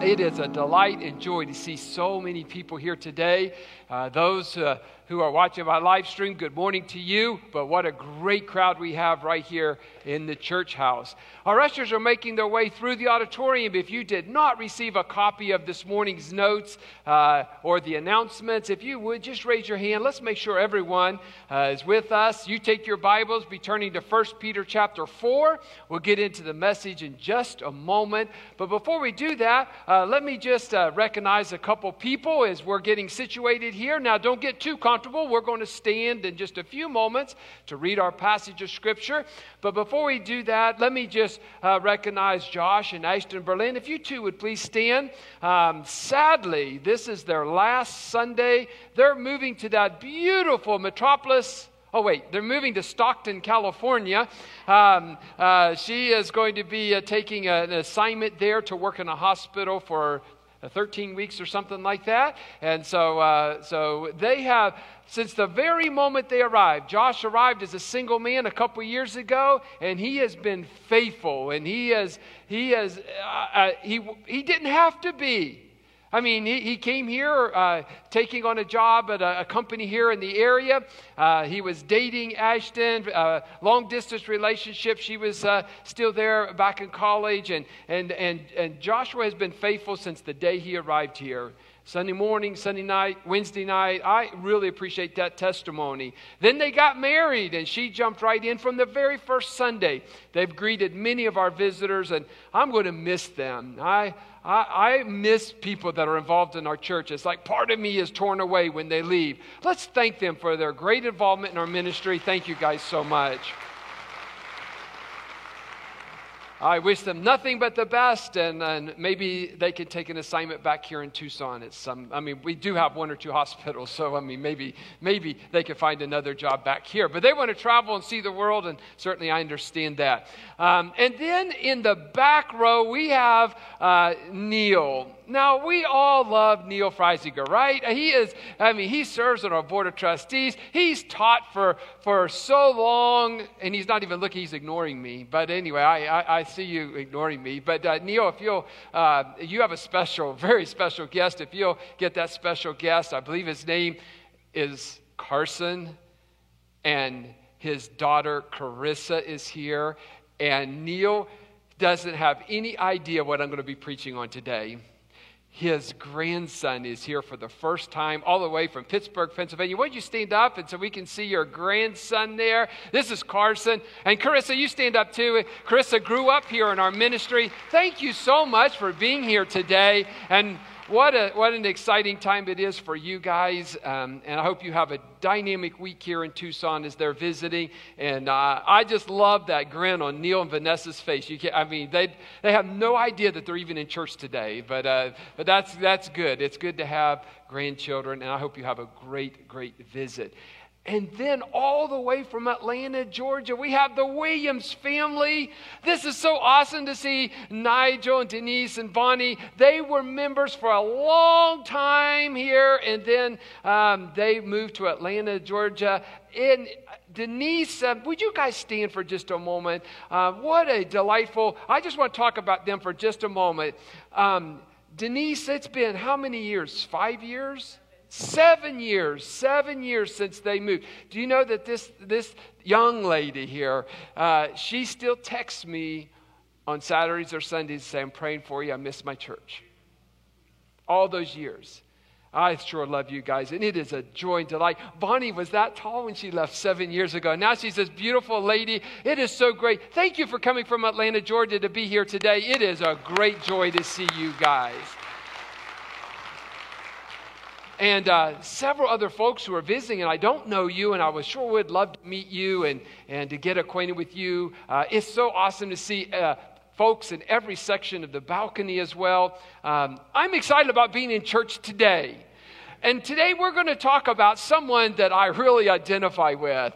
It is a delight and joy to see so many people here today. Uh, those uh, who are watching my live stream, good morning to you. But what a great crowd we have right here in the church house. Our ushers are making their way through the auditorium. If you did not receive a copy of this morning's notes uh, or the announcements, if you would just raise your hand. Let's make sure everyone uh, is with us. You take your Bibles, be turning to 1 Peter chapter 4. We'll get into the message in just a moment. But before we do that, uh, let me just uh, recognize a couple people as we're getting situated here. Now, don't get too comfortable. We're going to stand in just a few moments to read our passage of Scripture. But before we do that, let me just uh, recognize Josh and Ashton Berlin. If you two would please stand. Um, sadly, this is their last Sunday. They're moving to that beautiful metropolis. Oh, wait, they're moving to Stockton, California. Um, uh, she is going to be uh, taking an assignment there to work in a hospital for 13 weeks or something like that. And so, uh, so they have, since the very moment they arrived, Josh arrived as a single man a couple years ago, and he has been faithful, and he has, he has, uh, uh, he, he didn't have to be. I mean, he, he came here uh, taking on a job at a, a, company here in the area. Uh, he was dating Ashton, uh, long distance relationship. She was uh, still there back in college. And, and, and, and Joshua has been faithful since the day he arrived here. Sunday morning, Sunday night, Wednesday night. I really appreciate that testimony. Then they got married, and she jumped right in from the very first Sunday. They've greeted many of our visitors, and I'm going to miss them. I, I, I, miss people that are involved in our church. It's like part of me is torn away when they leave. Let's thank them for their great involvement in our ministry. Thank you guys so much. I wish them nothing but the best, and, and, maybe they can take an assignment back here in Tucson. It's some, I mean, we do have one or two hospitals, so I mean, maybe maybe they could find another job back here. But they want to travel and see the world, and certainly I understand that. Um, and then in the back row we have uh, Neil. Now, we all love Neil Freisiger, right? He is, I mean, he serves on our board of trustees. He's taught for, for so long, and he's not even looking, he's ignoring me. But anyway, I, I, I see you ignoring me. But uh, Neil, if you'll, uh, you have a special, very special guest. If you'll get that special guest, I believe his name is Carson, and his daughter Carissa is here. And Neil doesn't have any idea what I'm going to be preaching on today his grandson is here for the first time, all the way from Pittsburgh, Pennsylvania. Don't you stand up and so we can see your grandson there? This is Carson. And Carissa, you stand up too. Carissa grew up here in our ministry. Thank you so much for being here today. And what, a, what an exciting time it is for you guys. Um, and I hope you have a dynamic week here in Tucson as they're visiting. And uh, I just love that grin on Neil and Vanessa's face. You can, I mean, they, they have no idea that they're even in church today. But, uh, but that's, that's good. It's good to have grandchildren. And I hope you have a great, great visit. And then all the way from Atlanta, Georgia, we have the Williams family. This is so awesome to see Nigel and Denise and Bonnie. They were members for a long time here, and then um, they moved to Atlanta, Georgia. And Denise, uh, would you guys stand for just a moment? Uh, what a delightful, I just want to talk about them for just a moment. Um, Denise, it's been how many years? Five years? Seven years, seven years since they moved. Do you know that this, this young lady here, uh, she still texts me on Saturdays or Sundays saying, I'm praying for you. I miss my church. All those years. I sure love you guys, and it is a joy and delight. Bonnie was that tall when she left seven years ago. Now she's this beautiful lady. It is so great. Thank you for coming from Atlanta, Georgia to be here today. It is a great joy to see you guys and uh, several other folks who are visiting, and I don't know you, and I was sure would love to meet you and, and to get acquainted with you. Uh, it's so awesome to see uh, folks in every section of the balcony as well. Um, I'm excited about being in church today. And today we're going to talk about someone that I really identify with.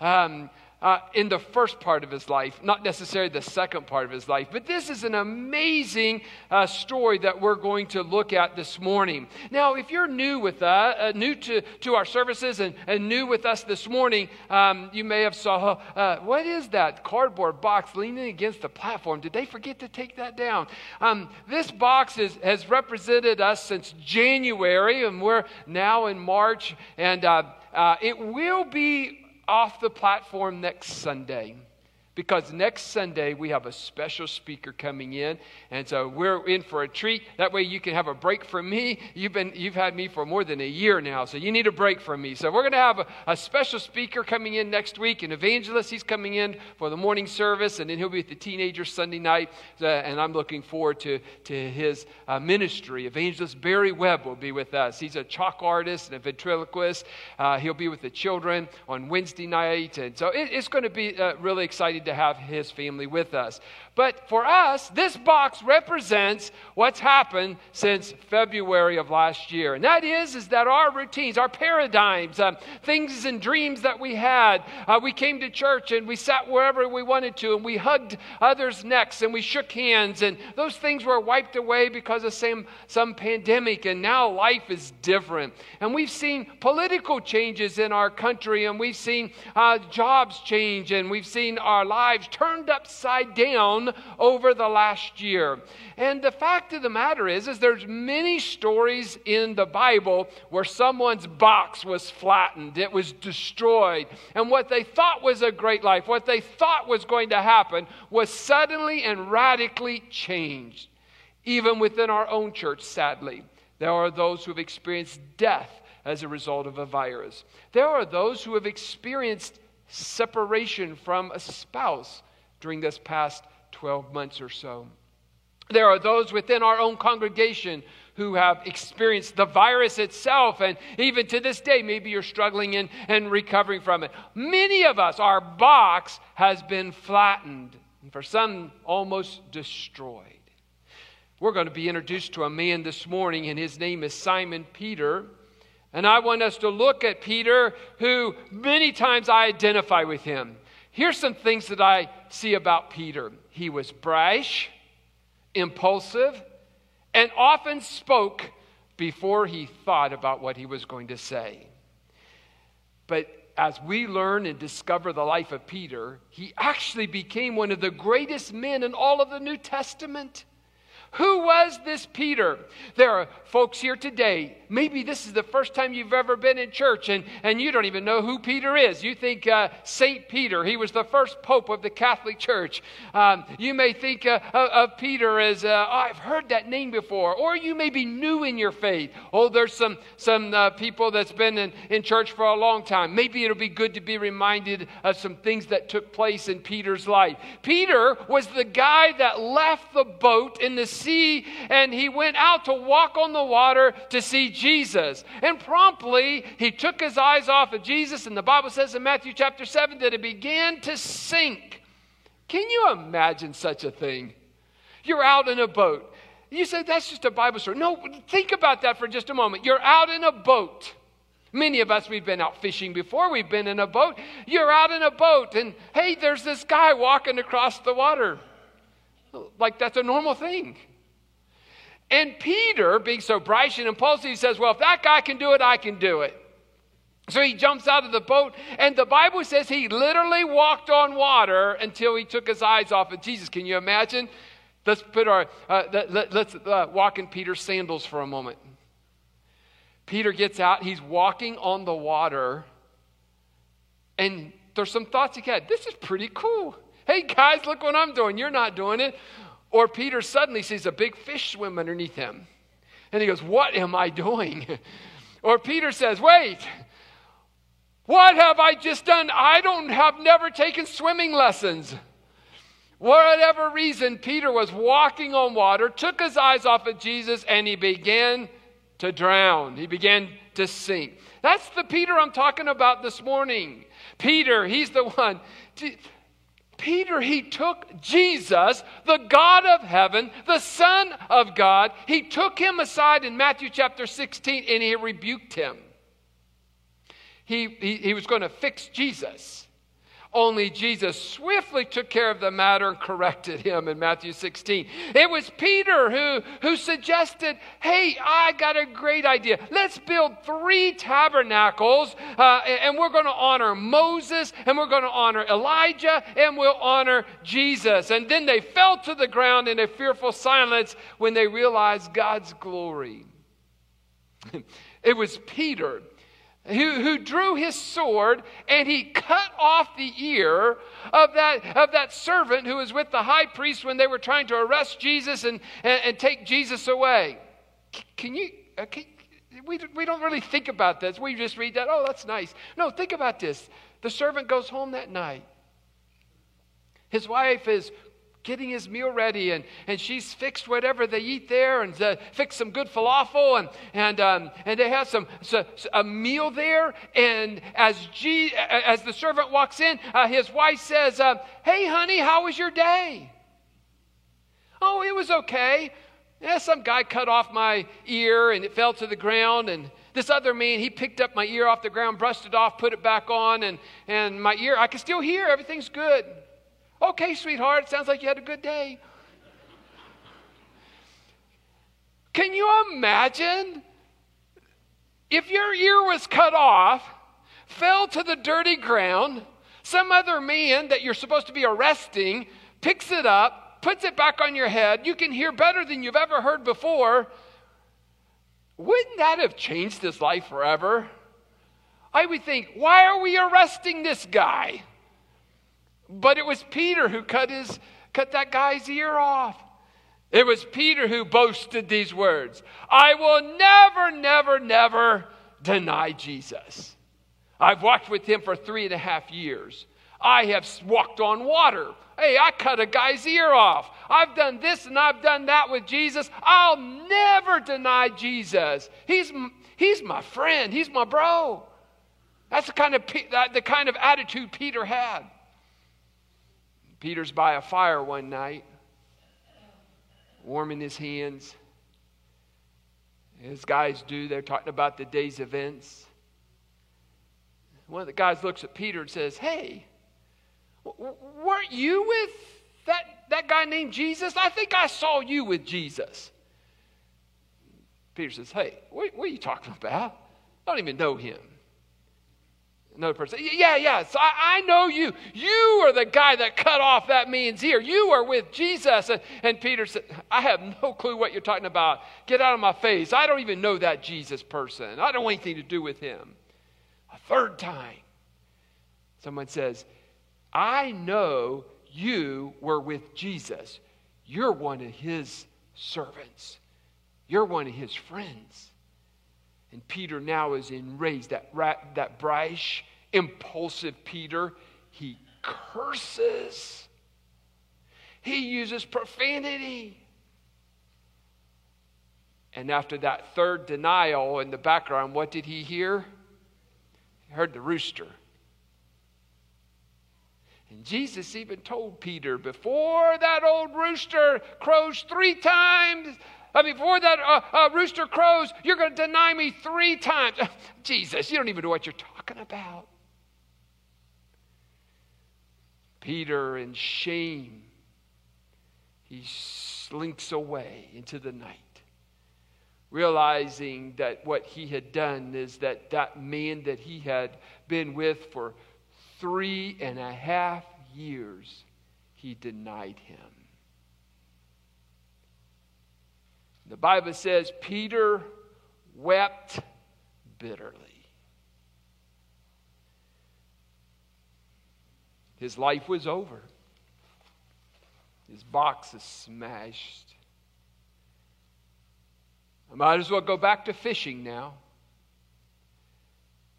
Um, uh, in the first part of his life, not necessarily the second part of his life. But this is an amazing uh, story that we're going to look at this morning. Now, if you're new with us, uh, new to, to our services and, and new with us this morning, um, you may have saw, uh, what is that cardboard box leaning against the platform? Did they forget to take that down? Um, this box is, has represented us since January, and we're now in March, and uh, uh, it will be off the platform next Sunday because next Sunday we have a special speaker coming in, and so we're in for a treat. That way you can have a break from me. You've been you've had me for more than a year now, so you need a break from me. So we're going to have a, a, special speaker coming in next week, an evangelist. He's coming in for the morning service, and then he'll be with the teenagers Sunday night. Uh, and I'm looking forward to to his uh, ministry. Evangelist Barry Webb will be with us. He's a chalk artist and a ventriloquist. Uh, he'll be with the children on Wednesday night, and so it, it's going to be uh, really exciting to have his family with us. But for us, this box represents what's happened since February of last year. And that is, is that our routines, our paradigms, um, things and dreams that we had, uh, we came to church and we sat wherever we wanted to and we hugged others' necks and we shook hands and those things were wiped away because of some, some pandemic and now life is different. And we've seen political changes in our country and we've seen uh, jobs change and we've seen our lives turned upside down over the last year. And the fact of the matter is, is there's many stories in the Bible where someone's box was flattened, it was destroyed, and what they thought was a great life, what they thought was going to happen, was suddenly and radically changed. Even within our own church, sadly, there are those who have experienced death as a result of a virus. There are those who have experienced separation from a spouse during this past 12 months or so. There are those within our own congregation who have experienced the virus itself, and even to this day, maybe you're struggling in and recovering from it. Many of us, our box has been flattened, and for some, almost destroyed. We're going to be introduced to a man this morning, and his name is Simon Peter. And I want us to look at Peter, who many times I identify with him. Here's some things that I see about Peter he was brash, impulsive, and often spoke before he thought about what he was going to say. But as we learn and discover the life of Peter, he actually became one of the greatest men in all of the New Testament. Who was this Peter? There are folks here today. Maybe this is the first time you've ever been in church and, and you don't even know who Peter is. You think uh, St. Peter, he was the first pope of the Catholic Church. Um, you may think uh, of Peter as, uh, oh, I've heard that name before. Or you may be new in your faith. Oh, there's some, some uh, people that's been in, in church for a long time. Maybe it'll be good to be reminded of some things that took place in Peter's life. Peter was the guy that left the boat in the sea and he went out to walk on the water to see Jesus. And promptly he took his eyes off of Jesus, and the Bible says in Matthew chapter 7 that it began to sink. Can you imagine such a thing? You're out in a boat. You say that's just a Bible story. No, think about that for just a moment. You're out in a boat. Many of us, we've been out fishing before, we've been in a boat. You're out in a boat, and hey, there's this guy walking across the water. Like that's a normal thing. And Peter, being so brash and impulsive, he says, Well, if that guy can do it, I can do it. So he jumps out of the boat, and the Bible says he literally walked on water until he took his eyes off of Jesus. Can you imagine? Let's put our uh, let, us uh, walk in Peter's sandals for a moment. Peter gets out, he's walking on the water, and there's some thoughts he had. This is pretty cool. Hey guys, look what I'm doing. You're not doing it. Or Peter suddenly sees a big fish swim underneath him. And he goes, What am I doing? Or Peter says, Wait, what have I just done? I don't have never taken swimming lessons. Whatever reason, Peter was walking on water, took his eyes off of Jesus, and he began to drown. He began to sink. That's the Peter I'm talking about this morning. Peter, he's the one. Peter, he took Jesus, the God of heaven, the Son of God, he took him aside in Matthew chapter 16 and he rebuked him. He, he, he was going to fix Jesus. Only Jesus swiftly took care of the matter and corrected him in Matthew 16. It was Peter who, who suggested, Hey, I got a great idea. Let's build three tabernacles, uh, and we're going to honor Moses, and we're going to honor Elijah, and we'll honor Jesus. And then they fell to the ground in a fearful silence when they realized God's glory. it was Peter who, who drew his sword and he cut off the ear of that, of that servant who was with the high priest when they were trying to arrest Jesus and, and, and take Jesus away. Can you, uh, can, we, we don't really think about this. We just read that, oh, that's nice. No, think about this. The servant goes home that night. His wife is getting his meal ready, and, and she's fixed whatever they eat there and uh, fixed some good falafel, and, and, um, and they have some, so, a meal there. And as, G, as the servant walks in, uh, his wife says, uh, Hey, honey, how was your day? Oh, it was okay. Yeah, some guy cut off my ear and it fell to the ground, and this other man, he picked up my ear off the ground, brushed it off, put it back on, and, and my ear, I can still hear, everything's good. Okay, sweetheart, sounds like you had a good day. Can you imagine if your ear was cut off, fell to the dirty ground, some other man that you're supposed to be arresting picks it up, puts it back on your head, you can hear better than you've ever heard before. Wouldn't that have changed his life forever? I would think, why are we arresting this guy? But it was Peter who cut, his, cut that guy's ear off. It was Peter who boasted these words I will never, never, never deny Jesus. I've walked with him for three and a half years. I have walked on water. Hey, I cut a guy's ear off. I've done this and I've done that with Jesus. I'll never deny Jesus. He's, he's my friend, he's my bro. That's the kind of, the kind of attitude Peter had. Peter's by a fire one night, warming his hands. As guys do, they're talking about the day's events. One of the guys looks at Peter and says, Hey, weren't you with that, that guy named Jesus? I think I saw you with Jesus. Peter says, Hey, what, what are you talking about? I don't even know him. Another person, yeah, yeah, so I, I, know you. You are the guy that cut off that man's ear. You are with Jesus. And, and Peter said, I have no clue what you're talking about. Get out of my face. I don't even know that Jesus person. I don't want anything to do with him. A third time, someone says, I know you were with Jesus. You're one of his servants, you're one of his friends. And Peter now is enraged. That, that brash, impulsive Peter, he curses. He uses profanity. And after that third denial in the background, what did he hear? He heard the rooster. And Jesus even told Peter, before that old rooster crows three times, Mean, before that uh, uh, rooster crows, you're going to deny me three times. Jesus, you don't even know what you're talking about. Peter, in shame, he slinks away into the night, realizing that what he had done is that that man that he had been with for three and a half years, he denied him. The Bible says Peter wept bitterly. His life was over. His box is smashed. I might as well go back to fishing now.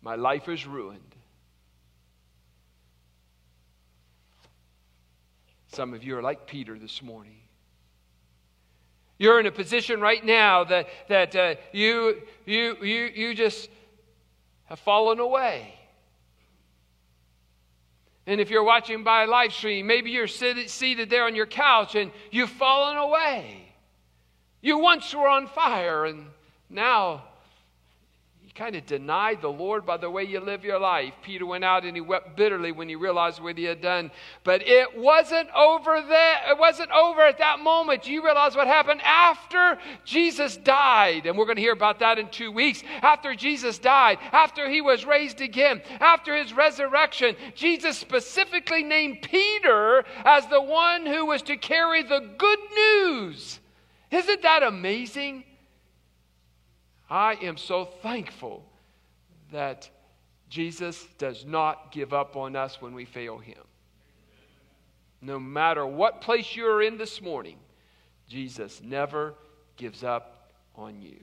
My life is ruined. Some of you are like Peter this morning. You're in a position right now that, that uh, you, you, you, you just have fallen away. And if you're watching by live stream, maybe you're seated there on your couch and you've fallen away. You once were on fire, and now kind of denied the Lord by the way you live your life. Peter went out and he wept bitterly when he realized what he had done. But it wasn't over there. It wasn't over at that moment. You realize what happened after Jesus died. And we're going to hear about that in two weeks. After Jesus died, after he was raised again, after his resurrection, Jesus specifically named Peter as the one who was to carry the good news. Isn't that amazing? I am so thankful that Jesus does not give up on us when we fail Him. No matter what place you're in this morning, Jesus never gives up on you.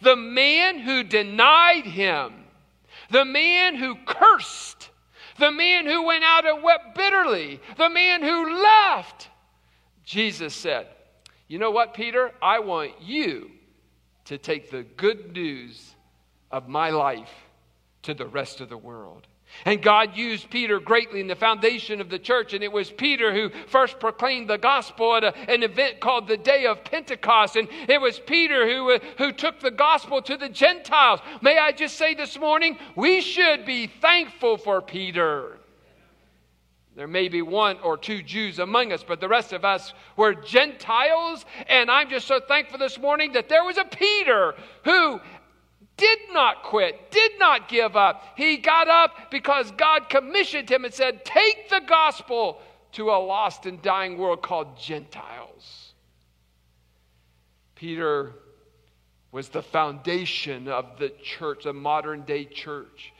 The man who denied Him, the man who cursed, the man who went out and wept bitterly, the man who left, Jesus said, You know what, Peter? I want you to take the good news of my life to the rest of the world. And God used Peter greatly in the foundation of the church. And it was Peter who first proclaimed the gospel at a, an event called the Day of Pentecost. And it was Peter who, uh, who took the gospel to the Gentiles. May I just say this morning, we should be thankful for Peter. There may be one or two Jews among us, but the rest of us were Gentiles. And I'm just so thankful this morning that there was a Peter who did not quit, did not give up. He got up because God commissioned him and said, Take the gospel to a lost and dying world called Gentiles. Peter was the foundation of the church, the modern day church.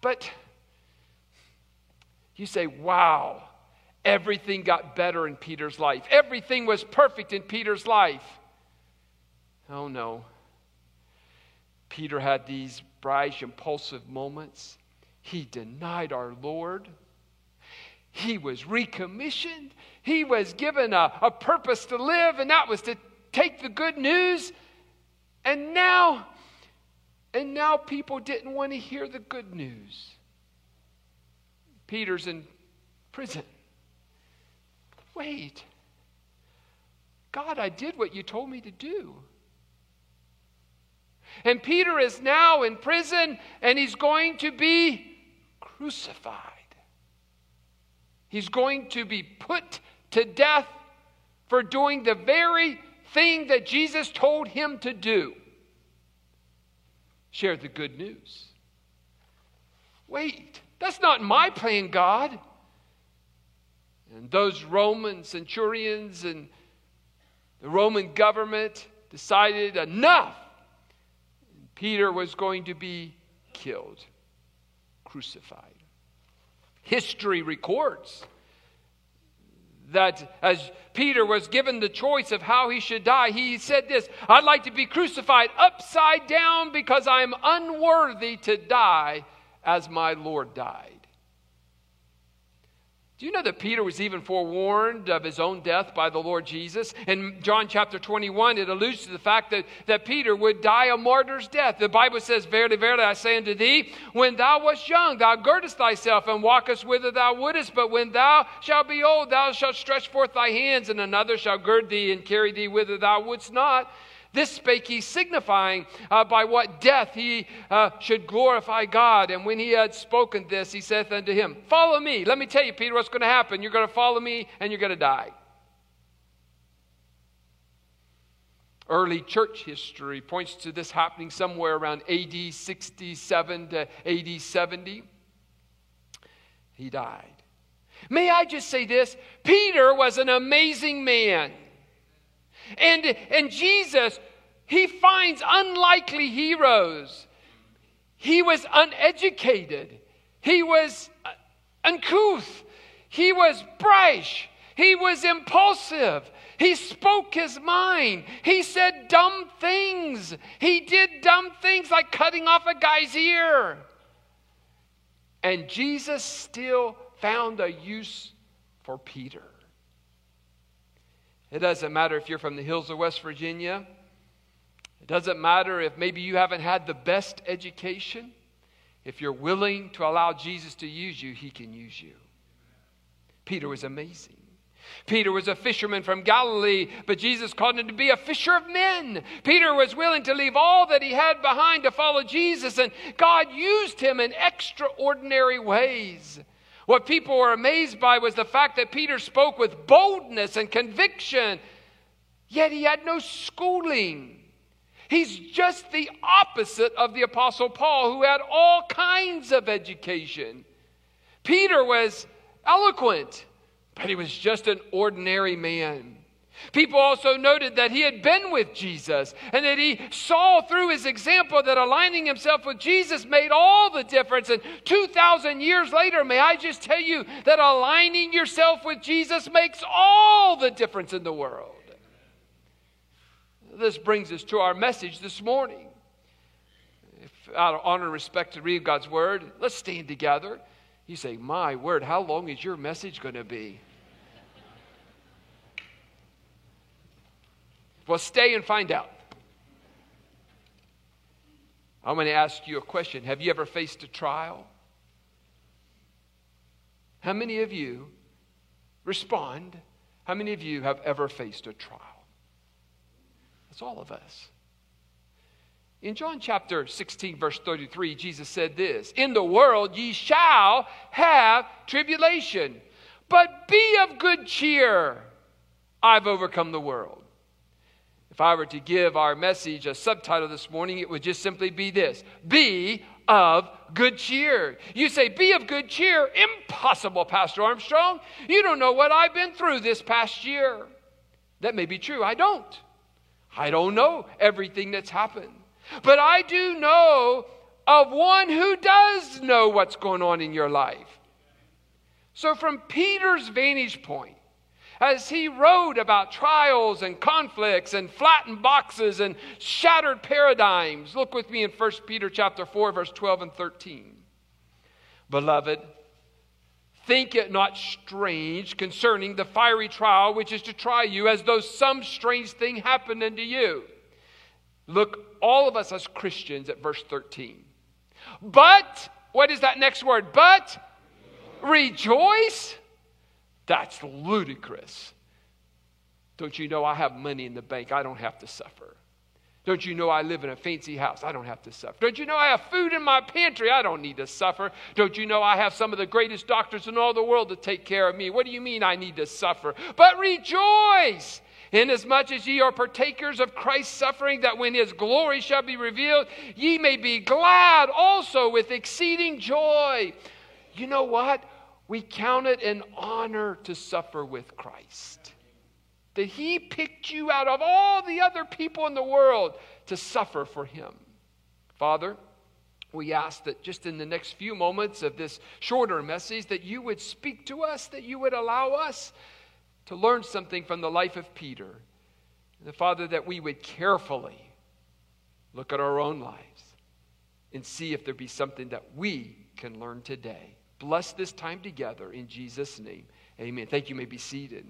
But you say, wow, everything got better in Peter's life. Everything was perfect in Peter's life. Oh no. Peter had these brash, impulsive moments. He denied our Lord. He was recommissioned. He was given a, a purpose to live, and that was to take the good news. And now, and now people didn't want to hear the good news. Peter's in prison. Wait. God, I did what you told me to do. And Peter is now in prison and he's going to be crucified. He's going to be put to death for doing the very thing that Jesus told him to do share the good news. Wait. That's not my plan, God. And those Roman centurions and the Roman government decided enough. Peter was going to be killed, crucified. History records that as Peter was given the choice of how he should die, he said this I'd like to be crucified upside down because I am unworthy to die as my Lord died. Do you know that Peter was even forewarned of his own death by the Lord Jesus? In John chapter 21, it alludes to the fact that, that Peter would die a martyr's death. The Bible says, Verily, verily, I say unto thee, when thou wast young, thou girdest thyself and walkest whither thou wouldest. But when thou shalt be old, thou shalt stretch forth thy hands, and another shall gird thee and carry thee whither thou wouldst not. This spake he, signifying uh, by what death he uh, should glorify God. And when he had spoken this, he saith unto him, Follow me. Let me tell you, Peter, what's going to happen. You're going to follow me and you're going to die. Early church history points to this happening somewhere around AD 67 to AD 70. He died. May I just say this? Peter was an amazing man. And, and Jesus, he finds unlikely heroes. He was uneducated, he was uh, uncouth, he was brash, he was impulsive. He spoke his mind. He said dumb things. He did dumb things like cutting off a guy's ear. And Jesus still found a use for Peter. It doesn't matter if you're from the hills of West Virginia. It doesn't matter if maybe you haven't had the best education. If you're willing to allow Jesus to use you, he can use you. Peter was amazing. Peter was a fisherman from Galilee, but Jesus called him to be a fisher of men. Peter was willing to leave all that he had behind to follow Jesus, and God used him in extraordinary ways. What people were amazed by was the fact that Peter spoke with boldness and conviction, yet he had no schooling. He's just the opposite of the Apostle Paul, who had all kinds of education. Peter was eloquent, but he was just an ordinary man. People also noted that he had been with Jesus and that he saw through his example that aligning himself with Jesus made all the difference. And 2,000 years later, may I just tell you that aligning yourself with Jesus makes all the difference in the world. This brings us to our message this morning. If out of honor and respect to read God's word, let's stand together. You say, My word, how long is your message going to be? Well, stay and find out. I'm going to ask you a question. Have you ever faced a trial? How many of you respond? How many of you have ever faced a trial? That's all of us. In John chapter 16, verse 33, Jesus said this In the world ye shall have tribulation, but be of good cheer. I've overcome the world. If I were to give our message a subtitle this morning, it would just simply be this Be of good cheer. You say, Be of good cheer. Impossible, Pastor Armstrong. You don't know what I've been through this past year. That may be true. I don't. I don't know everything that's happened. But I do know of one who does know what's going on in your life. So, from Peter's vantage point, as he wrote about trials and conflicts and flattened boxes and shattered paradigms. Look with me in 1 Peter chapter 4 verse 12 and 13. Beloved, think it not strange concerning the fiery trial which is to try you as though some strange thing happened unto you. Look, all of us as Christians at verse 13. But, what is that next word? But rejoice that's ludicrous. Don't you know I have money in the bank? I don't have to suffer. Don't you know I live in a fancy house? I don't have to suffer. Don't you know I have food in my pantry? I don't need to suffer. Don't you know I have some of the greatest doctors in all the world to take care of me? What do you mean I need to suffer? But rejoice! Inasmuch as ye are partakers of Christ's suffering, that when his glory shall be revealed, ye may be glad also with exceeding joy. You know what? We count it an honor to suffer with Christ. That He picked you out of all the other people in the world to suffer for Him. Father, we ask that just in the next few moments of this shorter message, that you would speak to us, that you would allow us to learn something from the life of Peter. And the Father, that we would carefully look at our own lives and see if there be something that we can learn today. Bless this time together in Jesus' name. Amen. Thank you. you may be seated.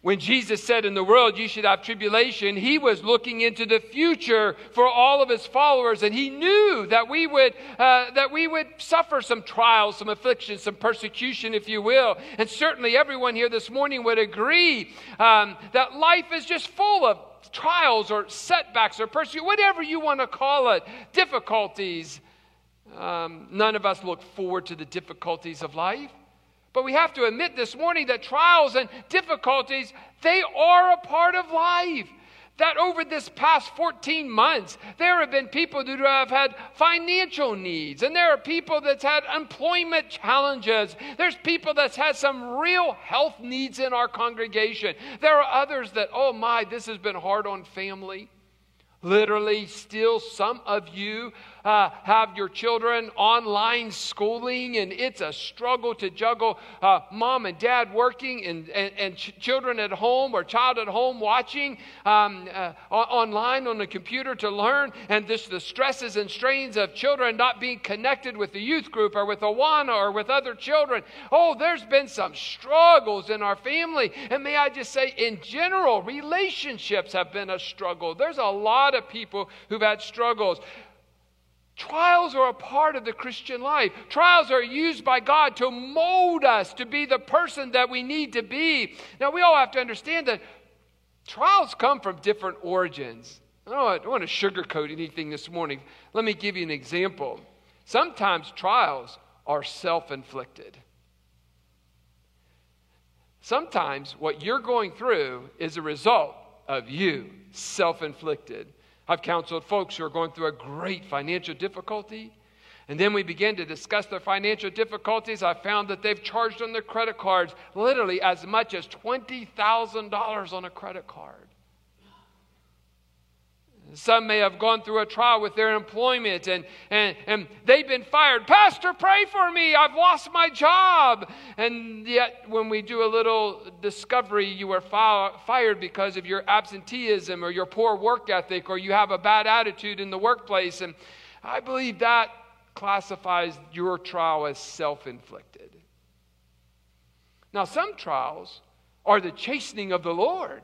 When Jesus said, In the world you should have tribulation, he was looking into the future for all of his followers, and he knew that we would, uh, that we would suffer some trials, some afflictions, some persecution, if you will. And certainly everyone here this morning would agree um, that life is just full of trials or setbacks or persecution, whatever you want to call it, difficulties. Um, none of us look forward to the difficulties of life. But we have to admit this morning that trials and difficulties, they are a part of life. That over this past 14 months, there have been people who have had financial needs, and there are people that's had employment challenges. There's people that's had some real health needs in our congregation. There are others that, oh my, this has been hard on family. Literally, still, some of you uh, have your children online schooling, and it's a struggle to juggle uh, mom and dad working and, and, and ch- children at home or child at home watching um, uh, online on the computer to learn, and this, the stresses and strains of children not being connected with the youth group or with Awana or with other children. Oh, there's been some struggles in our family. And may I just say, in general, relationships have been a struggle. There's a lot of people who've had struggles. Trials are a part of the Christian life. Trials are used by God to mold us to be the person that we need to be. Now, we all have to understand that trials come from different origins. I don't want to sugarcoat anything this morning. Let me give you an example. Sometimes trials are self inflicted. Sometimes what you're going through is a result of you, self inflicted. I've counseled folks who are going through a great financial difficulty. And then we begin to discuss their financial difficulties. I found that they've charged on their credit cards literally as much as $20,000 on a credit card. Some may have gone through a trial with their employment and, and, and they've been fired. Pastor, pray for me. I've lost my job. And yet, when we do a little discovery, you were fi- fired because of your absenteeism or your poor work ethic or you have a bad attitude in the workplace. And I believe that classifies your trial as self inflicted. Now, some trials are the chastening of the Lord.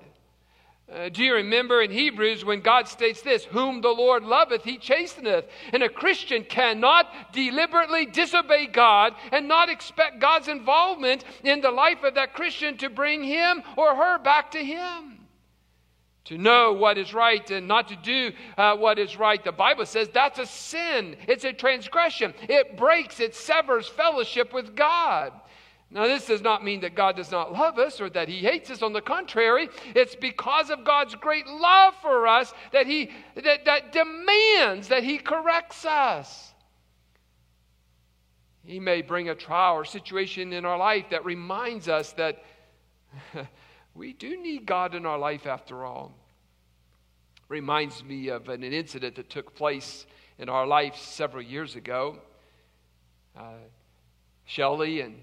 Uh, do you remember in Hebrews when God states this, Whom the Lord loveth, he chasteneth? And a Christian cannot deliberately disobey God and not expect God's involvement in the life of that Christian to bring him or her back to Him. To know what is right and not to do uh, what is right, the Bible says that's a sin. It's a transgression. It breaks, it severs fellowship with God. Now, this does not mean that God does not love us or that He hates us. On the contrary, it's because of God's great love for us that He that, that demands that He corrects us. He may bring a trial or situation in our life that reminds us that we do need God in our life after all. Reminds me of an, incident that took place in our life several years ago. Uh, Shelley and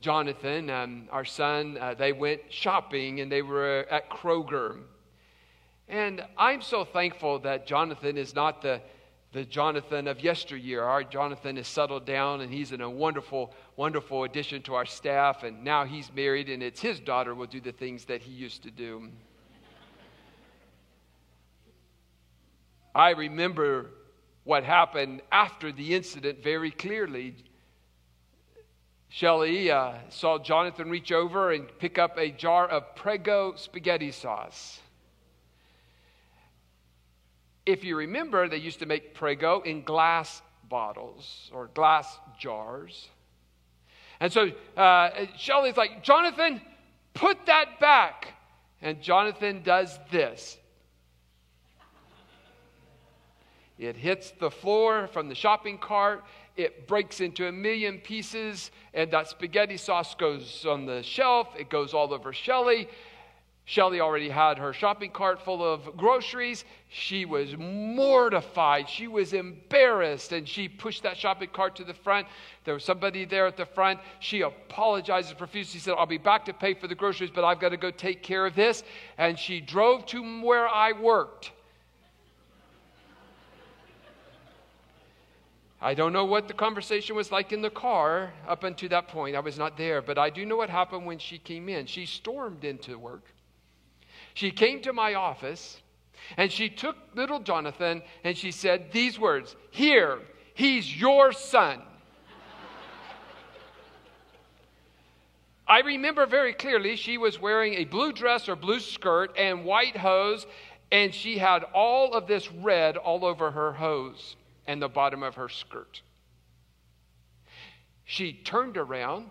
Jonathan, um, our son, uh, they went shopping and they were at Kroger. And I'm so thankful that Jonathan is not the, the Jonathan of yesteryear. Our Jonathan has settled down and he's in a wonderful, wonderful addition to our staff. And now he's married and it's his daughter will do the things that he used to do. I remember what happened after the incident very clearly. Shelley uh, saw Jonathan reach over and pick up a jar of Prego spaghetti sauce. If you remember, they used to make Prego in glass bottles or glass jars. And so uh, Shelley's like, Jonathan, put that back. And Jonathan does this. It hits the floor from the shopping cart it breaks into a million pieces, and that spaghetti sauce goes on the shelf. It goes all over Shelley. Shelley already had her shopping cart full of groceries. She was mortified. She was embarrassed, and she pushed that shopping cart to the front. There was somebody there at the front. She apologizes profusely. She said, I'll be back to pay for the groceries, but I've got to go take care of this. And she drove to where I worked. I don't know what the conversation was like in the car up until that point. I was not there, but I do know what happened when she came in. She stormed into work. She came to my office and she took little Jonathan and she said these words Here, he's your son. I remember very clearly she was wearing a blue dress or blue skirt and white hose, and she had all of this red all over her hose and the bottom of her skirt. She turned around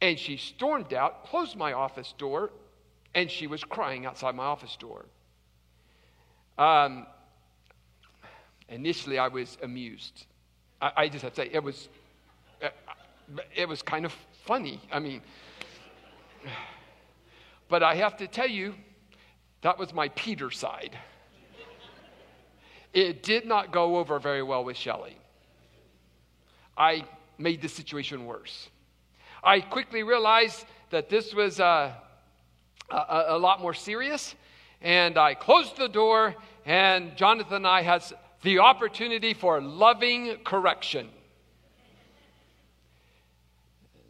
and she stormed out, closed my office door, and she was crying outside my office door. Um, initially, I was amused. I, I, just have to say, it was, it was kind of funny. I mean, but I have to tell you, that was my Peter side. It did not go over very well with Shelley. I made the situation worse. I quickly realized that this was uh, a, a lot more serious, and I closed the door, and Jonathan and I had the opportunity for loving correction.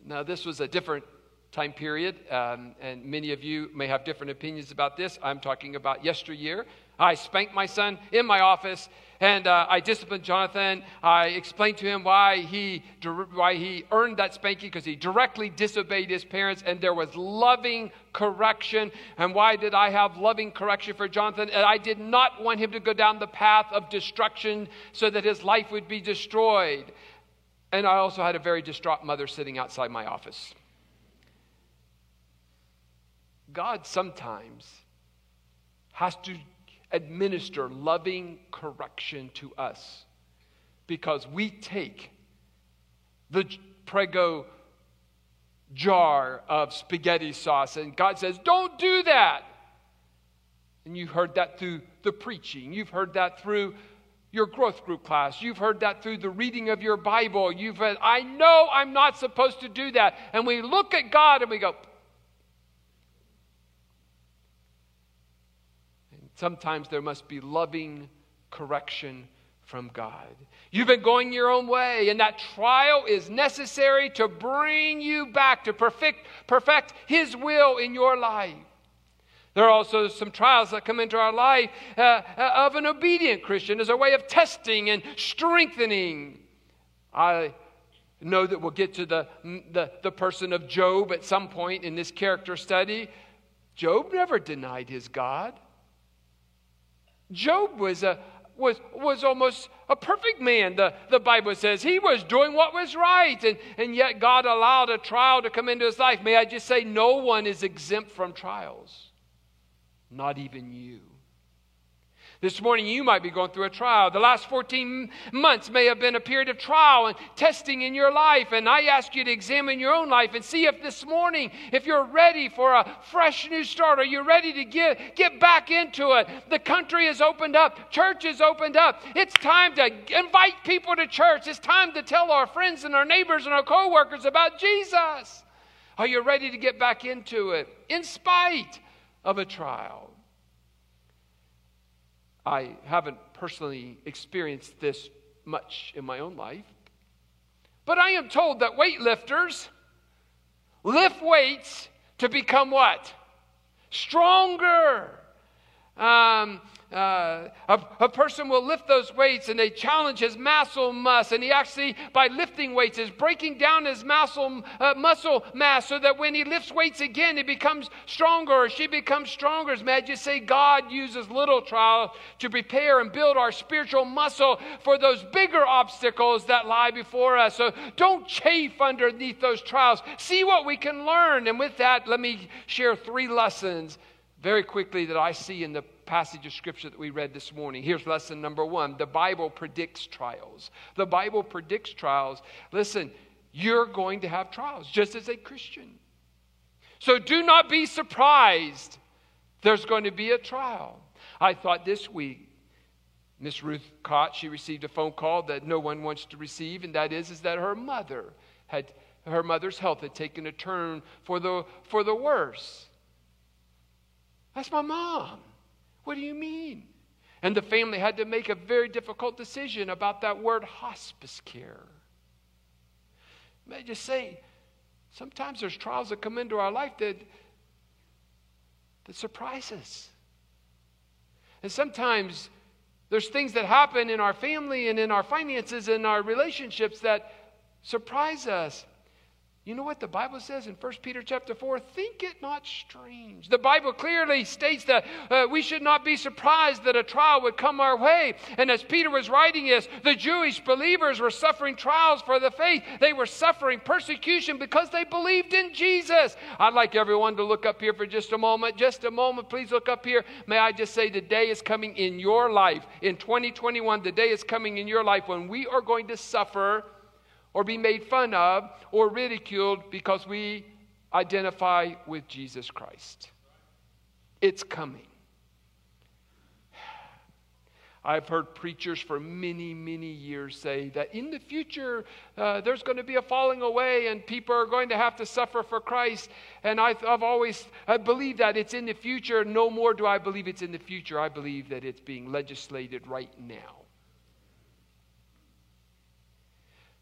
Now, this was a different time period, um, and many of you may have different opinions about this. I'm talking about yesteryear. I spanked my son in my office, and uh, I disciplined Jonathan. I explained to him why he, why he earned that spanking because he directly disobeyed his parents, and there was loving correction. And why did I have loving correction for Jonathan? And I did not want him to go down the path of destruction so that his life would be destroyed. And I also had a very distraught mother sitting outside my office. God sometimes has to administer loving correction to us because we take the Prego jar of spaghetti sauce and God says, Don't do that. And you've heard that through the preaching, you've heard that through your growth group class. You've heard that through the reading of your Bible. You've heard, I know I'm not supposed to do that. And we look at God and we go, Sometimes there must be loving correction from God. You've been going your own way, and that trial is necessary to bring you back to perfect, perfect His will in your life. There are also some trials that come into our life uh, uh of an obedient Christian as a way of testing and strengthening. I know that we'll get to the, the, the person of Job at some point in this character study. Job never denied his God. Job was a was, was almost a perfect man, the, the Bible says. He was doing what was right, and, and yet God allowed a trial to come into his life. May I just say, no one is exempt from trials, not even you. This morning, you might be going through a trial. The last 14 months may have been a period of trial and testing in your life. And I ask you to examine your own life and see if this morning, if you're ready for a fresh new start, are you ready to get, get back into it? The country is opened up, church is opened up. It's time to invite people to church. It's time to tell our friends and our neighbors and our coworkers about Jesus. Are you ready to get back into it in spite of a trial? I haven't personally experienced this much in my own life. But I am told that weightlifters lift weights to become what? Stronger. Um, uh, a, a, person will lift those weights and they challenge his muscle mass. And he actually, by lifting weights, is breaking down his muscle, uh, muscle mass so that when he lifts weights again, he becomes stronger or she becomes stronger. May I just say, God uses little trials to prepare and build our spiritual muscle for those bigger obstacles that lie before us. So don't chafe underneath those trials. See what we can learn. And with that, let me share three lessons very quickly that I see in the passage of scripture that we read this morning. Here's lesson number one the Bible predicts trials. The Bible predicts trials. Listen, you're going to have trials just as a Christian. So do not be surprised. There's going to be a trial. I thought this week, Miss Ruth caught, she received a phone call that no one wants to receive, and that is, is that her mother had her mother's health had taken a turn for the for the worse. That's my mom. What do you mean? And the family had to make a very difficult decision about that word hospice care. May I just say, sometimes there's trials that come into our life that, that surprise us. And sometimes there's things that happen in our family and in our finances and our relationships that surprise us. You know what the Bible says in 1 Peter chapter 4? Think it not strange. The Bible clearly states that uh, we should not be surprised that a trial would come our way. And as Peter was writing this, the Jewish believers were suffering trials for the faith. They were suffering persecution because they believed in Jesus. I'd like everyone to look up here for just a moment. Just a moment, please look up here. May I just say the day is coming in your life. In 2021, the day is coming in your life when we are going to suffer or be made fun of or ridiculed because we identify with Jesus Christ. It's coming. I've heard preachers for many, many years say that in the future uh, there's going to be a falling away and people are going to have to suffer for Christ. And I've, I've always I believe that it's in the future. No more do I believe it's in the future. I believe that it's being legislated right now.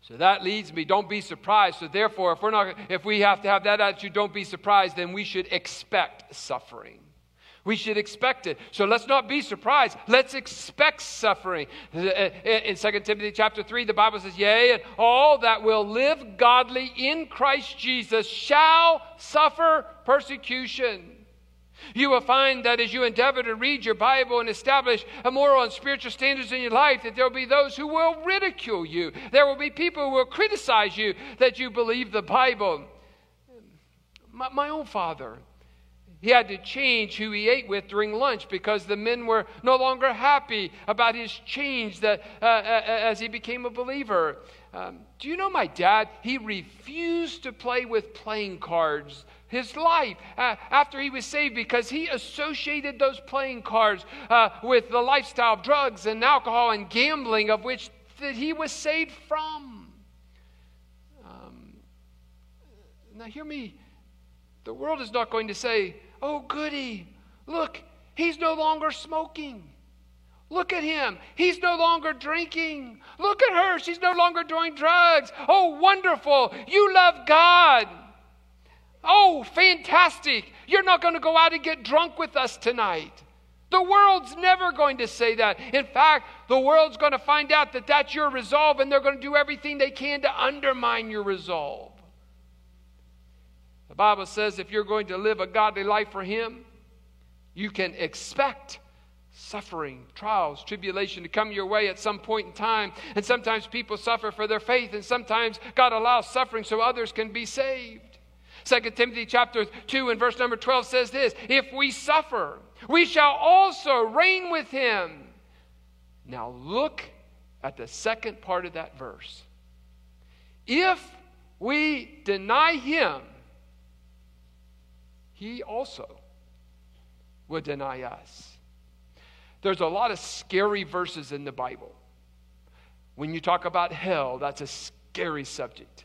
So that leads me, don't be surprised. So therefore, if we're not if we have to have that attitude, don't be surprised, then we should expect suffering. We should expect it. So let's not be surprised. Let's expect suffering. In 2 Timothy chapter 3, the Bible says, Yea, and all that will live godly in Christ Jesus shall suffer persecution. You will find that as you endeavor to read your Bible and establish a moral and spiritual standards in your life, that there will be those who will ridicule you. There will be people who will criticize you that you believe the Bible. My, my own father, he had to change who he ate with during lunch because the men were no longer happy about his change that, uh, uh, uh, as he became a believer. Um, do you know my dad? He refused to play with playing cards his life uh, after he was saved because he associated those playing cards uh, with the lifestyle of drugs and alcohol and gambling of which that he was saved from. Um, now, hear me. The world is not going to say, Oh, goody, look, he's no longer smoking. Look at him. He's no longer drinking. Look at her. She's no longer doing drugs. Oh, wonderful. You love God. Oh, fantastic. You're not going to go out and get drunk with us tonight. The world's never going to say that. In fact, the world's going to find out that that's your resolve and they're going to do everything they can to undermine your resolve. The Bible says if you're going to live a godly life for Him, you can expect suffering, trials, tribulation to come your way at some point in time. And sometimes people suffer for their faith, and sometimes God allows suffering so others can be saved. 2 Timothy chapter 2 and verse number 12 says this If we suffer, we shall also reign with him. Now look at the second part of that verse. If we deny him, he also would deny us. There's a lot of scary verses in the Bible. When you talk about hell, that's a scary subject.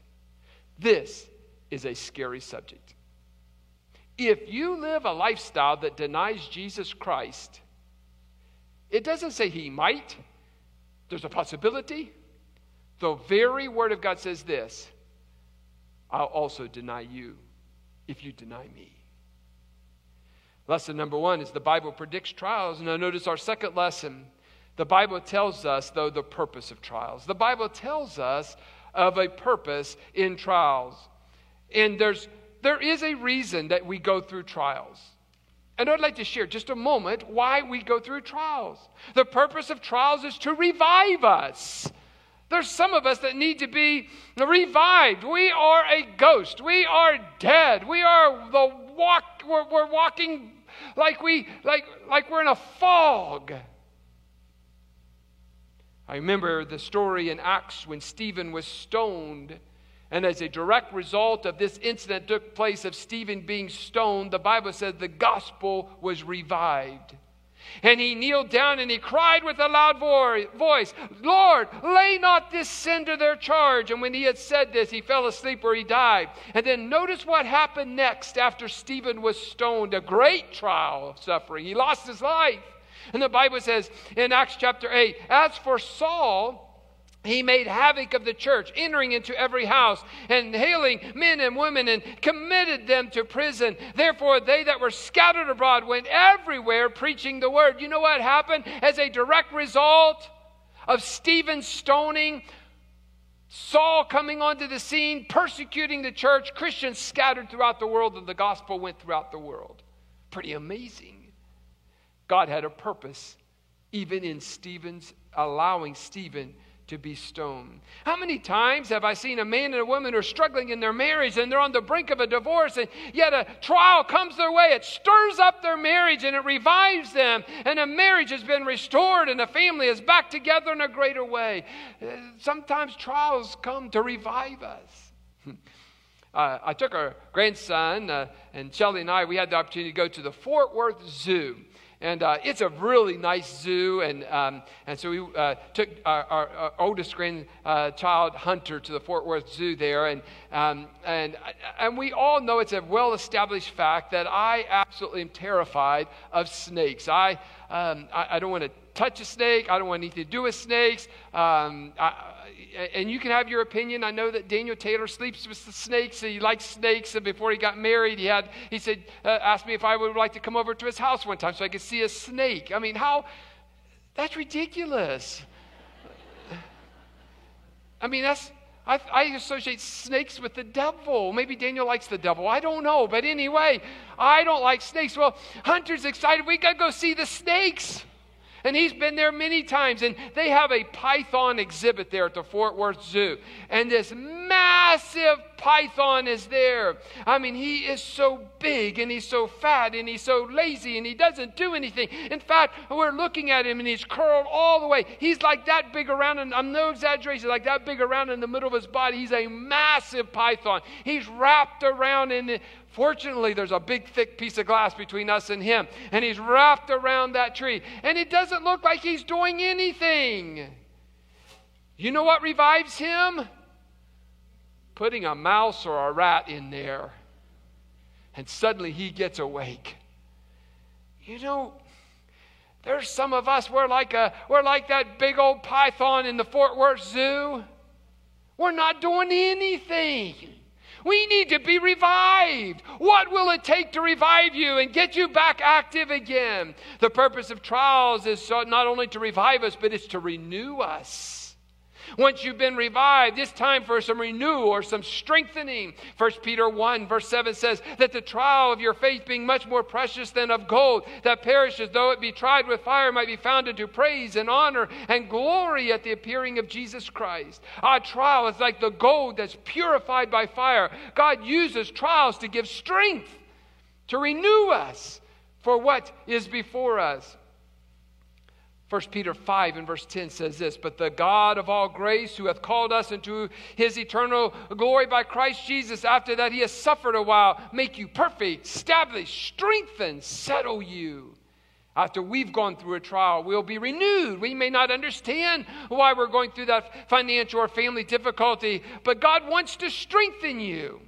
This is a scary subject. If you live a lifestyle that denies Jesus Christ, it doesn't say he might, there's a possibility. The very word of God says this I'll also deny you if you deny me. Lesson number one is the Bible predicts trials. Now, notice our second lesson. The Bible tells us, though, the purpose of trials. The Bible tells us of a purpose in trials. And there's, there is a reason that we go through trials. And I'd like to share just a moment why we go through trials. The purpose of trials is to revive us. There's some of us that need to be revived. We are a ghost. We are dead. We are the walk, we're, we're walking like we like like we're in a fog. I remember the story in Acts when Stephen was stoned. And as a direct result of this incident took place of Stephen being stoned, the Bible says the gospel was revived. And he kneeled down and he cried with a loud voice, Lord, lay not this sin to their charge. And when he had said this, he fell asleep or he died. And then notice what happened next after Stephen was stoned a great trial of suffering. He lost his life. And the Bible says in Acts chapter 8, as for Saul, he made havoc of the church, entering into every house and hailing men and women and committed them to prison. Therefore, they that were scattered abroad went everywhere preaching the word. You know what happened as a direct result of Stephen's stoning? Saul coming onto the scene, persecuting the church, Christians scattered throughout the world, and the gospel went throughout the world. Pretty amazing. God had a purpose, even in Stephen's allowing Stephen to be stoned. How many times have I seen a man and a woman who are struggling in their marriage and they're on the brink of a divorce, and yet a trial comes their way? It stirs up their marriage and it revives them, and a marriage has been restored and a family is back together in a greater way. Uh, sometimes trials come to revive us. Uh, I took our grandson, uh, and Shelly and I, we had the opportunity to go to the Fort Worth Zoo. And uh, it's a really nice zoo. And, um, and so we uh, took our, our, our, oldest grandchild, Hunter, to the Fort Worth Zoo there. And, um, and, and we all know it's a well established fact that I absolutely am terrified of snakes. I, um, I, I, don't want to touch a snake, I don't want anything to do with snakes. Um, I, and you can have your opinion. I know that Daniel Taylor sleeps with snakes. He likes snakes. And before he got married, he had he said uh, asked me if I would like to come over to his house one time so I could see a snake. I mean, how? That's ridiculous. I mean, that's I, I, associate snakes with the devil. Maybe Daniel likes the devil. I don't know. But anyway, I don't like snakes. Well, Hunter's excited. We got to go see the snakes. And he's been there many times. And they have a python exhibit there at the Fort Worth Zoo. And this massive python is there. I mean, he is so big and he's so fat and he's so lazy and he doesn't do anything. In fact, we're looking at him and he's curled all the way. He's like that big around, and I'm no exaggeration, like that big around in the middle of his body. He's a massive python. He's wrapped around in Fortunately, there's a big, thick piece of glass between us and him, and he's wrapped around that tree, and it doesn't look like he's doing anything. You know what revives him? Putting a mouse or a rat in there, and suddenly he gets awake. You know, there's some of us, we're like, a, we're like that big old python in the Fort Worth Zoo. We're not doing anything. We need to be revived. What will it take to revive you and get you back active again? The purpose of trials is not only to revive us, but it's to renew us. Once you've been revived, it's time for some renewal or some strengthening. 1 Peter 1, verse 7 says that the trial of your faith being much more precious than of gold that perishes, though it be tried with fire, might be found into praise and honor and glory at the appearing of Jesus Christ. Our trial is like the gold that's purified by fire. God uses trials to give strength, to renew us for what is before us. 1 Peter 5 and verse 10 says this But the God of all grace, who hath called us into his eternal glory by Christ Jesus, after that he has suffered a while, make you perfect, establish, strengthen, settle you. After we've gone through a trial, we'll be renewed. We may not understand why we're going through that financial or family difficulty, but God wants to strengthen you.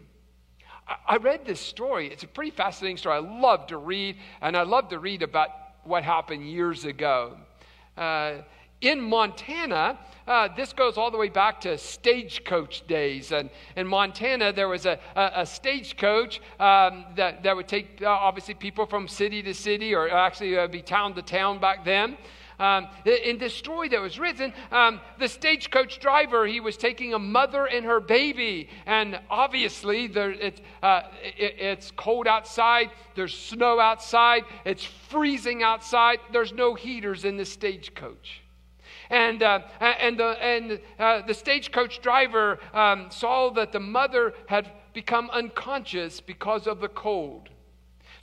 I read this story. It's a pretty fascinating story. I love to read, and I love to read about what happened years ago. Uh, in Montana, uh, this goes all the way back to stagecoach days. And in Montana, there was a, a, a stagecoach um, that, that would take, uh, obviously, people from city to city, or actually uh, be town to town back then. Um, in this story that was written, um, the stagecoach driver, he was taking a mother and her baby. And obviously, there, it, uh, it, it's cold outside, there's snow outside, it's freezing outside, there's no heaters in the stagecoach. And, uh, and, the, and uh, the stagecoach driver um, saw that the mother had become unconscious because of the cold.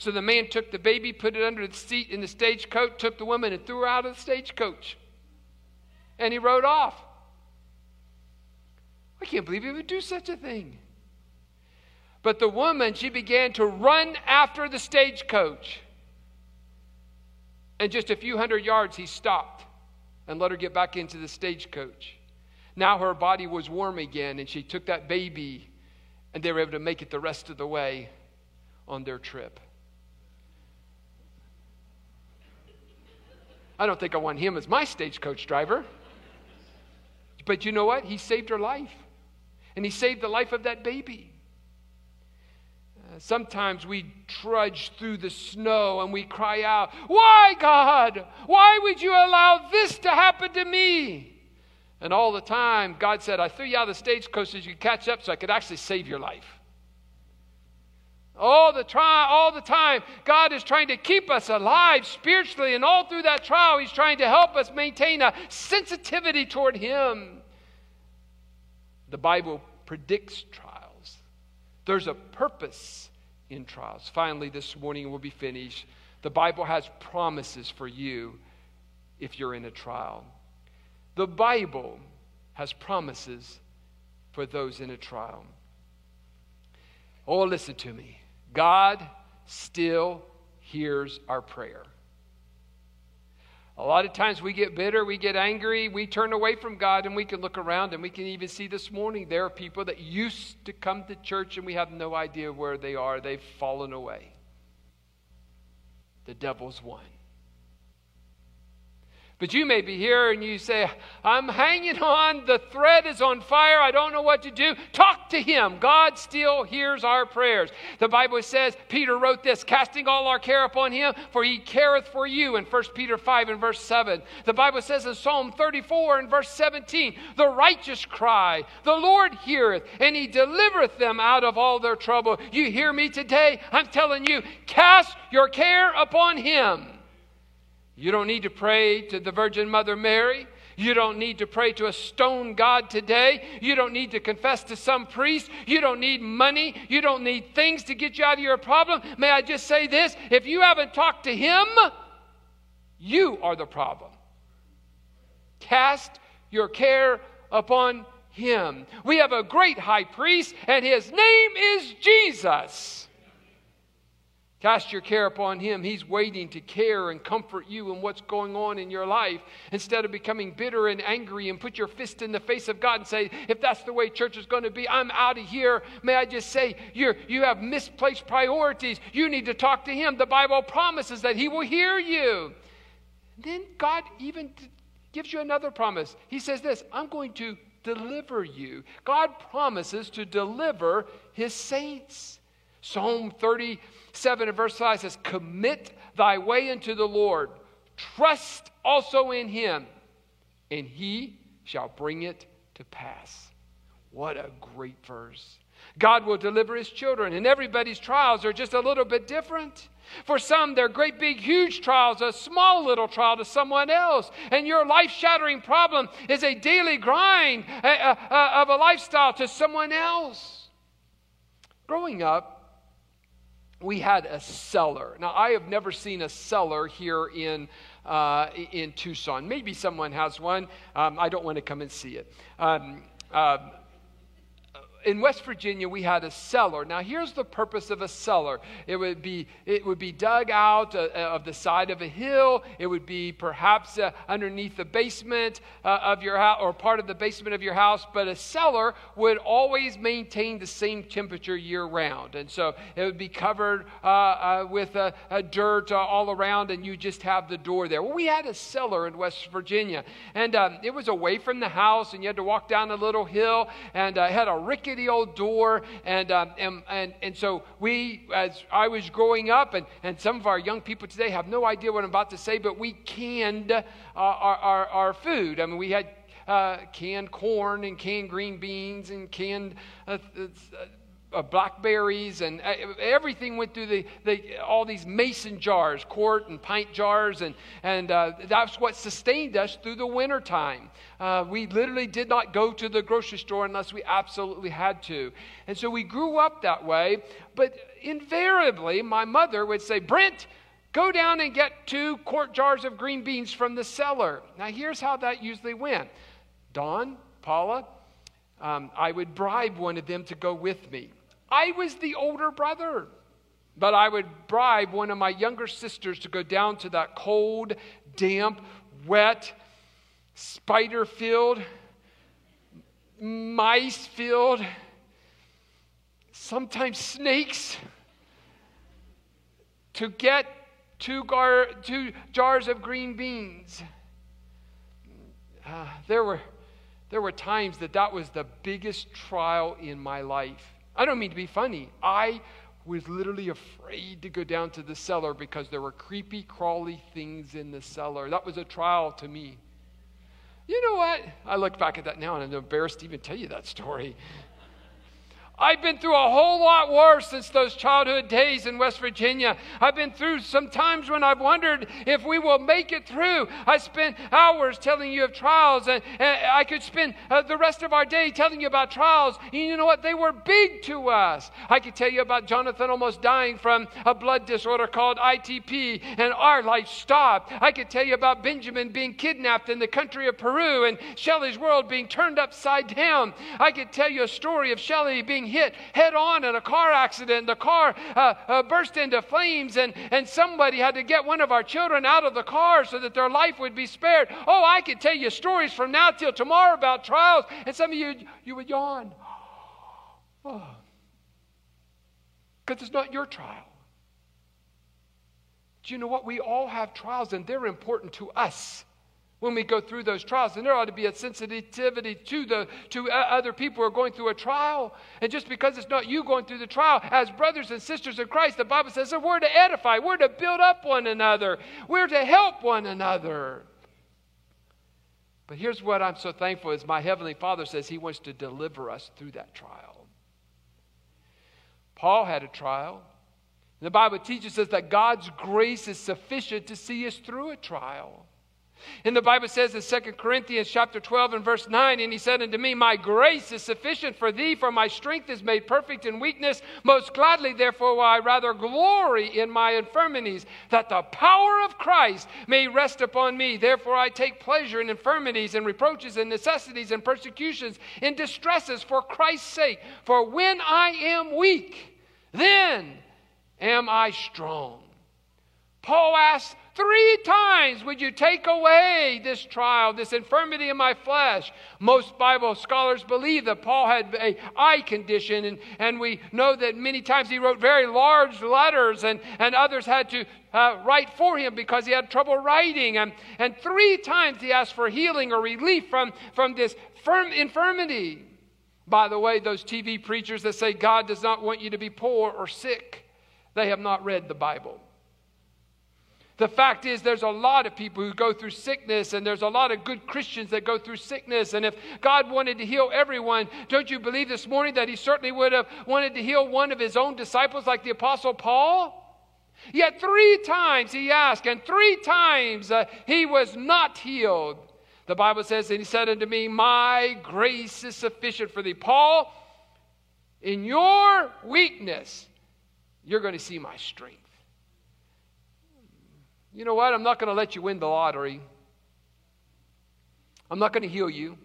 So the man took the baby, put it under the seat in the stagecoach, took the woman, and threw her out of the stagecoach. And he rode off. I can't believe he would do such a thing. But the woman, she began to run after the stagecoach. And just a few hundred yards, he stopped and let her get back into the stagecoach. Now her body was warm again, and she took that baby, and they were able to make it the rest of the way on their trip. I don't think I want him as my stagecoach driver. But you know what? He saved her life. And he saved the life of that baby. Uh, sometimes we trudge through the snow and we cry out, Why, God? Why would you allow this to happen to me? And all the time, God said, I threw you out of the stagecoach so you could catch up so I could actually save your life. All the, try, all the time, God is trying to keep us alive spiritually, and all through that trial, He's trying to help us maintain a sensitivity toward Him. The Bible predicts trials, there's a purpose in trials. Finally, this morning we'll be finished. The Bible has promises for you if you're in a trial. The Bible has promises for those in a trial. Oh, listen to me. God still hears our prayer. A lot of times we get bitter, we get angry, we turn away from God, and we can look around and we can even see this morning there are people that used to come to church and we have no idea where they are. They've fallen away. The devil's won. But you may be here and you say, I'm hanging on, the thread is on fire, I don't know what to do. Talk to him. God still hears our prayers. The Bible says, Peter wrote this, casting all our care upon him, for he careth for you in 1 Peter 5 and verse 7. The Bible says in Psalm 34 and verse 17, the righteous cry, the Lord heareth, and he delivereth them out of all their trouble. You hear me today? I'm telling you, cast your care upon him. You don't need to pray to the Virgin Mother Mary. You don't need to pray to a stone God today. You don't need to confess to some priest. You don't need money. You don't need things to get you out of your problem. May I just say this? If you haven't talked to Him, you are the problem. Cast your care upon Him. We have a great high priest, and His name is Jesus. Cast your care upon Him. He's waiting to care and comfort you in what's going on in your life. Instead of becoming bitter and angry and put your fist in the face of God and say, if that's the way church is going to be, I'm out of here. May I just say, you you have misplaced priorities. You need to talk to Him. The Bible promises that He will hear you. Then God even gives you another promise. He says this I'm going to deliver you. God promises to deliver His saints. Psalm 37 and verse 5 says, Commit thy way unto the Lord, trust also in him, and he shall bring it to pass. What a great verse. God will deliver his children, and everybody's trials are just a little bit different. For some, they're great, big, huge trials, a small little trial to someone else. And your life shattering problem is a daily grind of a lifestyle to someone else. Growing up, we had a cellar. Now, I have never seen a cellar here in, uh, in Tucson. Maybe someone has one. Um, I don't want to come and see it. Um, uh, in West Virginia, we had a cellar. Now, here's the purpose of a cellar. It would be it would be dug out uh, uh of the side of a hill. It would be perhaps uh, underneath the basement uh, of your house or part of the basement of your house. But a cellar would always maintain the same temperature year round, and so it would be covered uh, uh, with dirt all around, and you just have the door there. Well, we had a cellar in West Virginia, and um, it was away from the house, and you had to walk down a little hill, and it had a rickety rickety old door. And, um, and, and, and so we, as I was growing up, and, and some of our young people today have no idea what I'm about to say, but we canned uh, our, our, our food. I mean, we had uh, canned corn and canned green beans and canned uh uh, blackberries and uh, everything went through the, the, all these mason jars, quart and pint jars, and, and uh, that's what sustained us through the wintertime. Uh, we literally did not go to the grocery store unless we absolutely had to. And so we grew up that way, but invariably, my mother would say, Brent, go down and get two quart jars of green beans from the cellar. Now, here's how that usually went Dawn, Paula, um, I would bribe one of them to go with me. I was the older brother. But I would bribe one of my younger sisters to go down to that cold, damp, wet, spider filled, mice filled, sometimes snakes, to get two, gar- two jars of green beans. Uh, there, were, there were times that that was the biggest trial in my life. I don't mean to be funny. I was literally afraid to go down to the cellar because there were creepy, crawly things in the cellar. That was a trial to me. You know what? I look back at that now and I'm embarrassed to even tell you that story. I've been through a whole lot worse since those childhood days in West Virginia. I've been through some times when I've wondered if we will make it through. I spent hours telling you of trials, and, and I could spend uh, the rest of our day telling you about trials. And you know what? They were big to us. I could tell you about Jonathan almost dying from a blood disorder called ITP, and our life stopped. I could tell you about Benjamin being kidnapped in the country of Peru, and Shelley's world being turned upside down. I could tell you a story of Shelley being hit head on in a car accident. The car uh, uh, burst into flames, and, and somebody had to get one of our children out of the car so that their life would be spared. Oh, I could tell you stories from now till tomorrow about trials, and some of you, you would yawn. Because oh. it's not your trial. Do you know what? We all have trials, and they're important to us when we go through those trials. And there ought to be a sensitivity to, the, to other people who are going through a trial. And just because it's not you going through the trial, as brothers and sisters in Christ, the Bible says that we're to edify, we're to build up one another, we're to help one another. But here's what I'm so thankful is my heavenly Father says he wants to deliver us through that trial. Paul had a trial. The Bible teaches us that God's grace is sufficient to see us through a trial. And the Bible says in 2 Corinthians chapter 12 and verse 9, and he said unto me, My grace is sufficient for thee, for my strength is made perfect in weakness. Most gladly, therefore, will I rather glory in my infirmities, that the power of Christ may rest upon me. Therefore, I take pleasure in infirmities and reproaches and necessities and persecutions, and distresses for Christ's sake. For when I am weak, then am I strong. Paul asks three times, Would you take away this trial, this infirmity in my flesh? Most Bible scholars believe that Paul had a eye condition, and, and we know that many times he wrote very large letters, and, and others had to uh, write for him because he had trouble writing. And, and three times he asked for healing or relief from, from this firm infirmity. By the way, those TV preachers that say God does not want you to be poor or sick they have not read the Bible. The fact is, there's a lot of people who go through sickness, and there's a lot of good Christians that go through sickness. And if God wanted to heal everyone, don't you believe this morning that He certainly would have wanted to heal one of His own disciples, like the Apostle Paul? Yet three times He asked, and three times uh, He was not healed. The Bible says, And He said unto me, My grace is sufficient for thee. Paul, in your weakness, you're going to see my strength. You know what? I'm not going to let you win the lottery. I'm not going to heal you.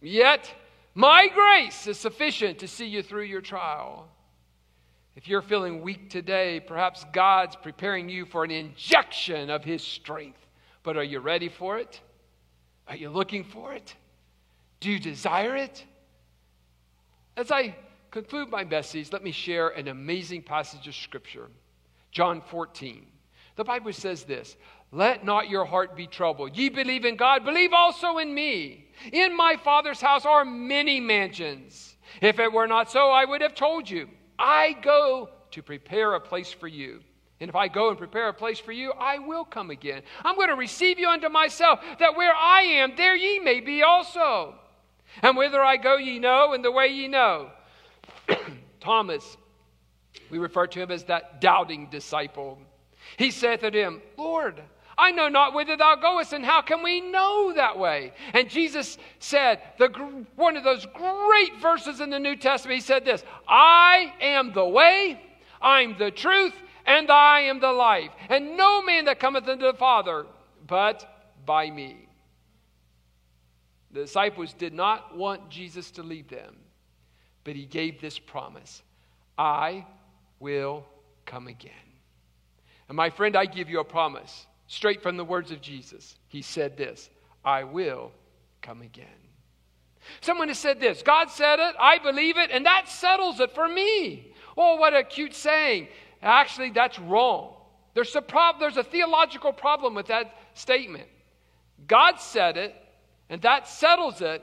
Yet, my grace is sufficient to see you through your trial. If you're feeling weak today, perhaps God's preparing you for an injection of His strength. But are you ready for it? Are you looking for it? Do you desire it? As I conclude my message, let me share an amazing passage of Scripture. John 14. The Bible says this Let not your heart be troubled. Ye believe in God, believe also in me. In my Father's house are many mansions. If it were not so, I would have told you. I go to prepare a place for you. And if I go and prepare a place for you, I will come again. I'm going to receive you unto myself, that where I am, there ye may be also. And whither I go, ye know, and the way ye know. Thomas, we refer to him as that doubting disciple. He saith unto him, Lord, I know not whither thou goest, and how can we know that way? And Jesus said, the, one of those great verses in the New Testament, he said this I am the way, I'm the truth, and I am the life. And no man that cometh unto the Father but by me. The disciples did not want Jesus to leave them but he gave this promise I will come again. And my friend, I give you a promise straight from the words of Jesus. He said this I will come again. Someone has said this God said it, I believe it, and that settles it for me. Oh, what a cute saying. Actually, that's wrong. There's a, prob- there's a theological problem with that statement. God said it, and that settles it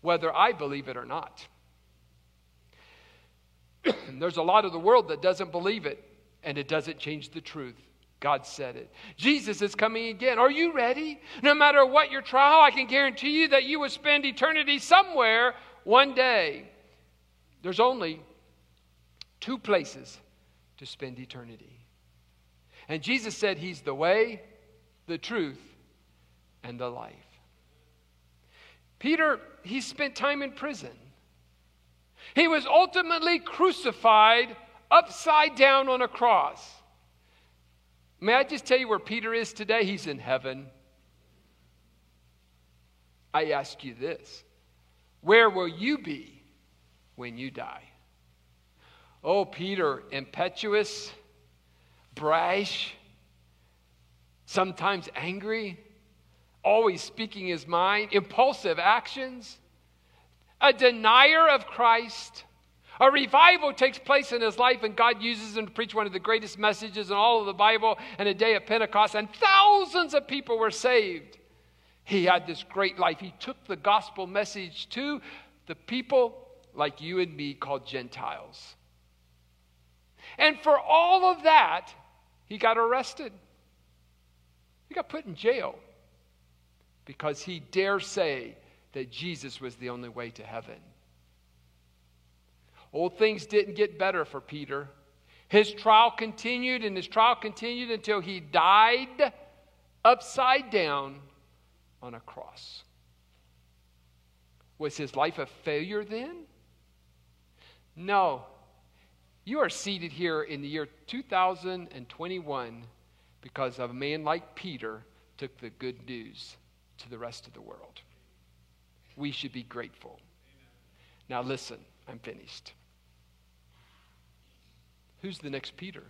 whether I believe it or not. There's a lot of the world that doesn't believe it, and it doesn't change the truth. God said it. Jesus is coming again. Are you ready? No matter what your trial, I can guarantee you that you will spend eternity somewhere one day. There's only two places to spend eternity. And Jesus said He's the way, the truth, and the life. Peter, he spent time in prison. He was ultimately crucified upside down on a cross. May I just tell you where Peter is today? He's in heaven. I ask you this where will you be when you die. Oh, Peter, impetuous, brash, sometimes angry, always speaking his mind, impulsive actions, a denier of Christ. A revival takes place in his life, and God uses him to preach one of the greatest messages in all of the Bible and a day of Pentecost, and thousands of people were saved. He had this great life. He took the gospel message to the people like you and me called Gentiles. And for all of that, he got arrested. He got put in jail because he dare say that Jesus was the only way to heaven. Old things didn't get better for Peter. His trial continued, and his trial continued until he died upside down on a cross. Was his life a failure then? No. You are seated here in the year 2021 because a man like Peter took the good news to the rest of the world. We should be grateful. Now, listen, I'm finished. Who's the next Peter?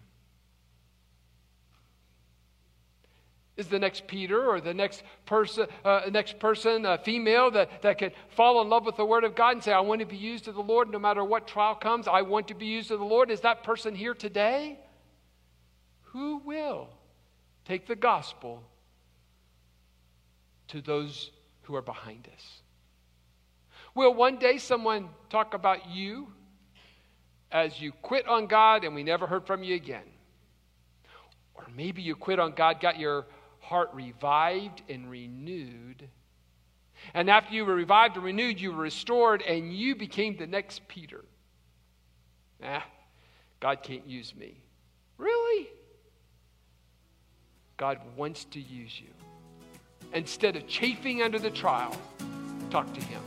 Is the next Peter or the next person, uh, next person, a female that, that could fall in love with the Word of God and say, I want to be used of the Lord no matter what trial comes? I want to be used of the Lord. Is that person here today? Who will take the gospel to those who are behind us? Will one day someone talk about you as you quit on God and we never heard from you again? Or maybe you quit on God, got your heart revived and renewed. And after you were revived and renewed, you were restored and you became the next Peter. Ah, God can't use me. Really? God wants to use you. Instead of chafing under the trial, talk to Him.